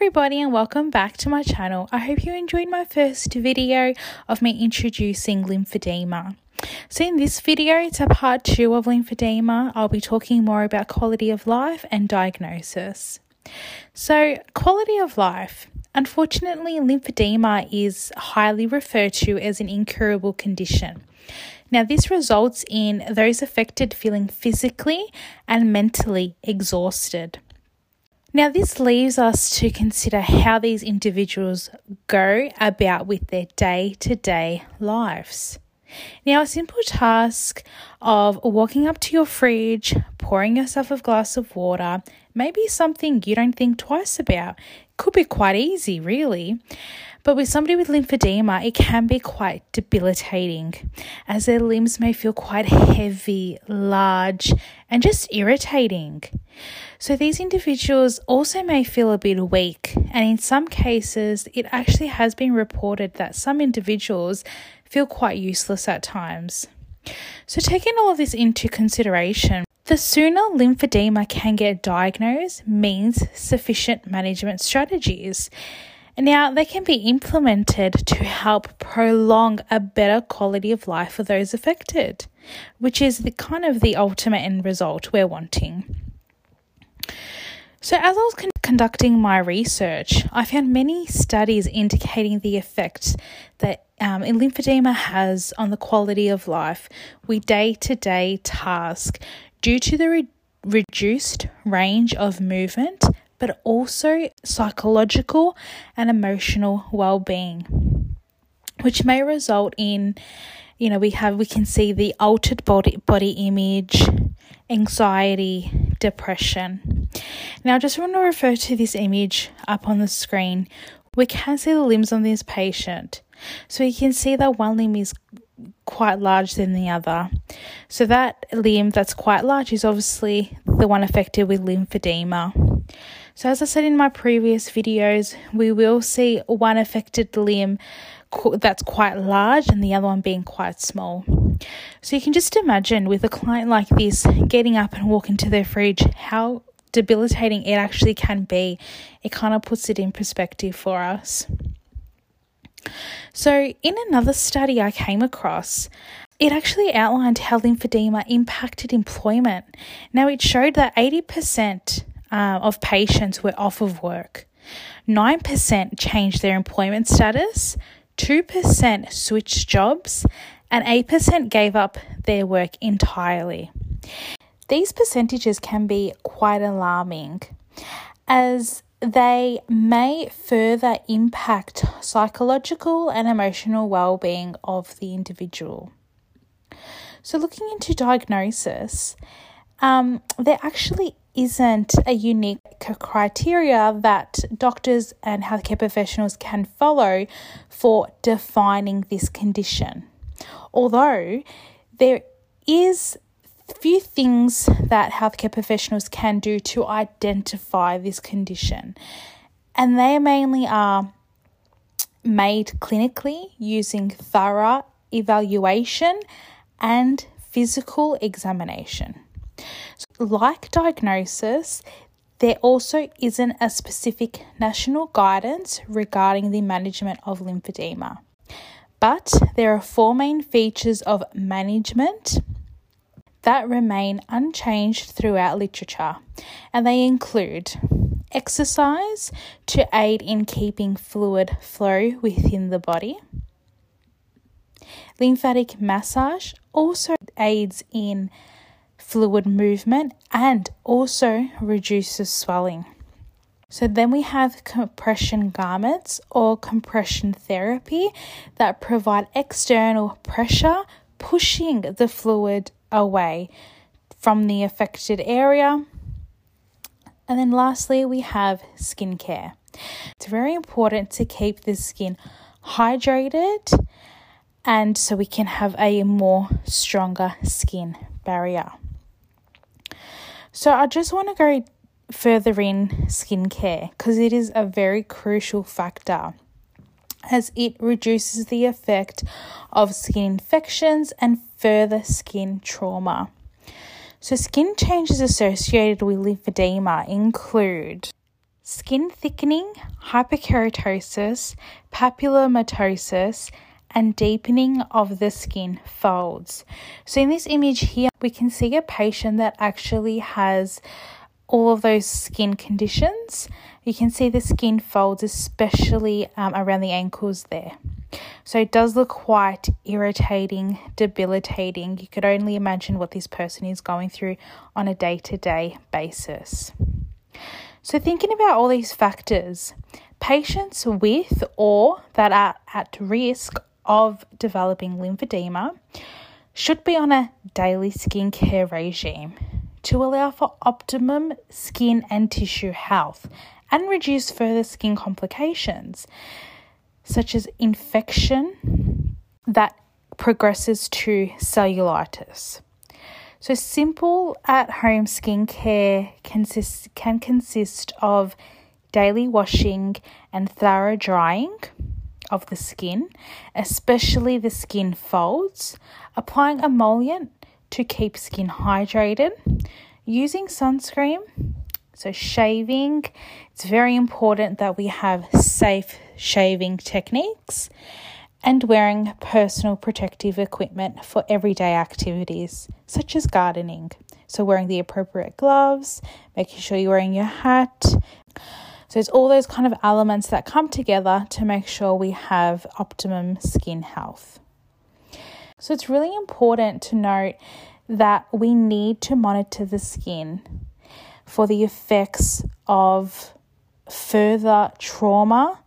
everybody and welcome back to my channel. I hope you enjoyed my first video of me introducing lymphedema. So in this video, it's a part two of lymphedema. I'll be talking more about quality of life and diagnosis. So quality of life. Unfortunately, lymphedema is highly referred to as an incurable condition. Now, this results in those affected feeling physically and mentally exhausted. Now, this leaves us to consider how these individuals go about with their day to day lives. Now, a simple task of walking up to your fridge, pouring yourself a glass of water, may be something you don't think twice about. Could be quite easy, really. But with somebody with lymphedema, it can be quite debilitating as their limbs may feel quite heavy, large, and just irritating. So these individuals also may feel a bit weak, and in some cases, it actually has been reported that some individuals feel quite useless at times. So, taking all of this into consideration, the sooner lymphedema can get diagnosed means sufficient management strategies. Now, they can be implemented to help prolong a better quality of life for those affected, which is the kind of the ultimate end result we're wanting. So, as I was con- conducting my research, I found many studies indicating the effects that um, lymphedema has on the quality of life with day to day task due to the re- reduced range of movement but also psychological and emotional well being, which may result in, you know, we have we can see the altered body body image, anxiety, depression. Now, I just want to refer to this image up on the screen. We can see the limbs on this patient. So you can see that one limb is quite large than the other. So that limb that's quite large is obviously the one affected with lymphedema. So, as I said in my previous videos, we will see one affected limb that's quite large and the other one being quite small. So, you can just imagine with a client like this getting up and walking to their fridge how debilitating it actually can be. It kind of puts it in perspective for us. So, in another study I came across, it actually outlined how lymphedema impacted employment. Now, it showed that 80% uh, of patients were off of work. 9% changed their employment status, 2% switched jobs, and 8% gave up their work entirely. These percentages can be quite alarming as they may further impact psychological and emotional well-being of the individual. So looking into diagnosis, um, there actually isn't a unique criteria that doctors and healthcare professionals can follow for defining this condition. Although there is few things that healthcare professionals can do to identify this condition. And they mainly are made clinically using thorough evaluation and physical examination. Like diagnosis, there also isn't a specific national guidance regarding the management of lymphedema. But there are four main features of management that remain unchanged throughout literature, and they include exercise to aid in keeping fluid flow within the body. Lymphatic massage also aids in fluid movement and also reduces swelling. So then we have compression garments or compression therapy that provide external pressure, pushing the fluid away from the affected area. And then lastly, we have skincare. It's very important to keep the skin hydrated and so we can have a more stronger skin barrier. So I just want to go further in skincare because it is a very crucial factor as it reduces the effect of skin infections and further skin trauma. So, skin changes associated with lymphedema include skin thickening, hyperkeratosis, papillomatosis, and deepening of the skin folds. So, in this image here, we can see a patient that actually has all of those skin conditions. You can see the skin folds, especially um, around the ankles there. So it does look quite irritating, debilitating. You could only imagine what this person is going through on a day to day basis. So, thinking about all these factors, patients with or that are at risk of developing lymphedema should be on a daily skincare regime to allow for optimum skin and tissue health and reduce further skin complications such as infection that progresses to cellulitis. So, simple at home skincare consist, can consist of daily washing and thorough drying of the skin, especially the skin folds, applying emollient to keep skin hydrated, using sunscreen, so shaving. It's very important that we have safe shaving techniques, and wearing personal protective equipment for everyday activities such as gardening. So, wearing the appropriate gloves, making sure you're wearing your hat. So, it's all those kind of elements that come together to make sure we have optimum skin health. So, it's really important to note that we need to monitor the skin for the effects of further trauma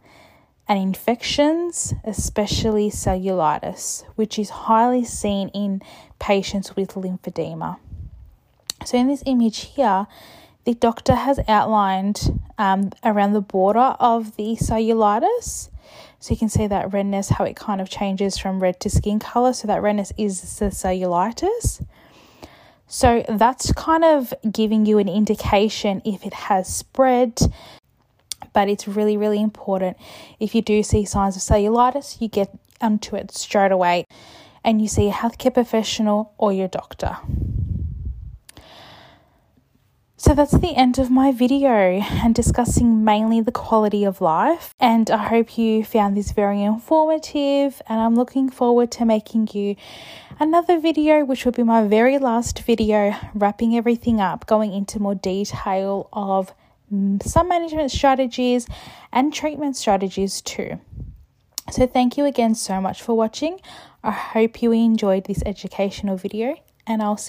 and infections, especially cellulitis, which is highly seen in patients with lymphedema. So, in this image here, the doctor has outlined um, around the border of the cellulitis. So, you can see that redness, how it kind of changes from red to skin color. So, that redness is the cellulitis. So, that's kind of giving you an indication if it has spread but it's really, really important. If you do see signs of cellulitis, you get onto it straight away and you see a healthcare professional or your doctor. So that's the end of my video and discussing mainly the quality of life. And I hope you found this very informative. And I'm looking forward to making you another video, which will be my very last video, wrapping everything up, going into more detail of Mm, some management strategies and treatment strategies too. So, thank you again so much for watching. I hope you enjoyed this educational video, and I'll see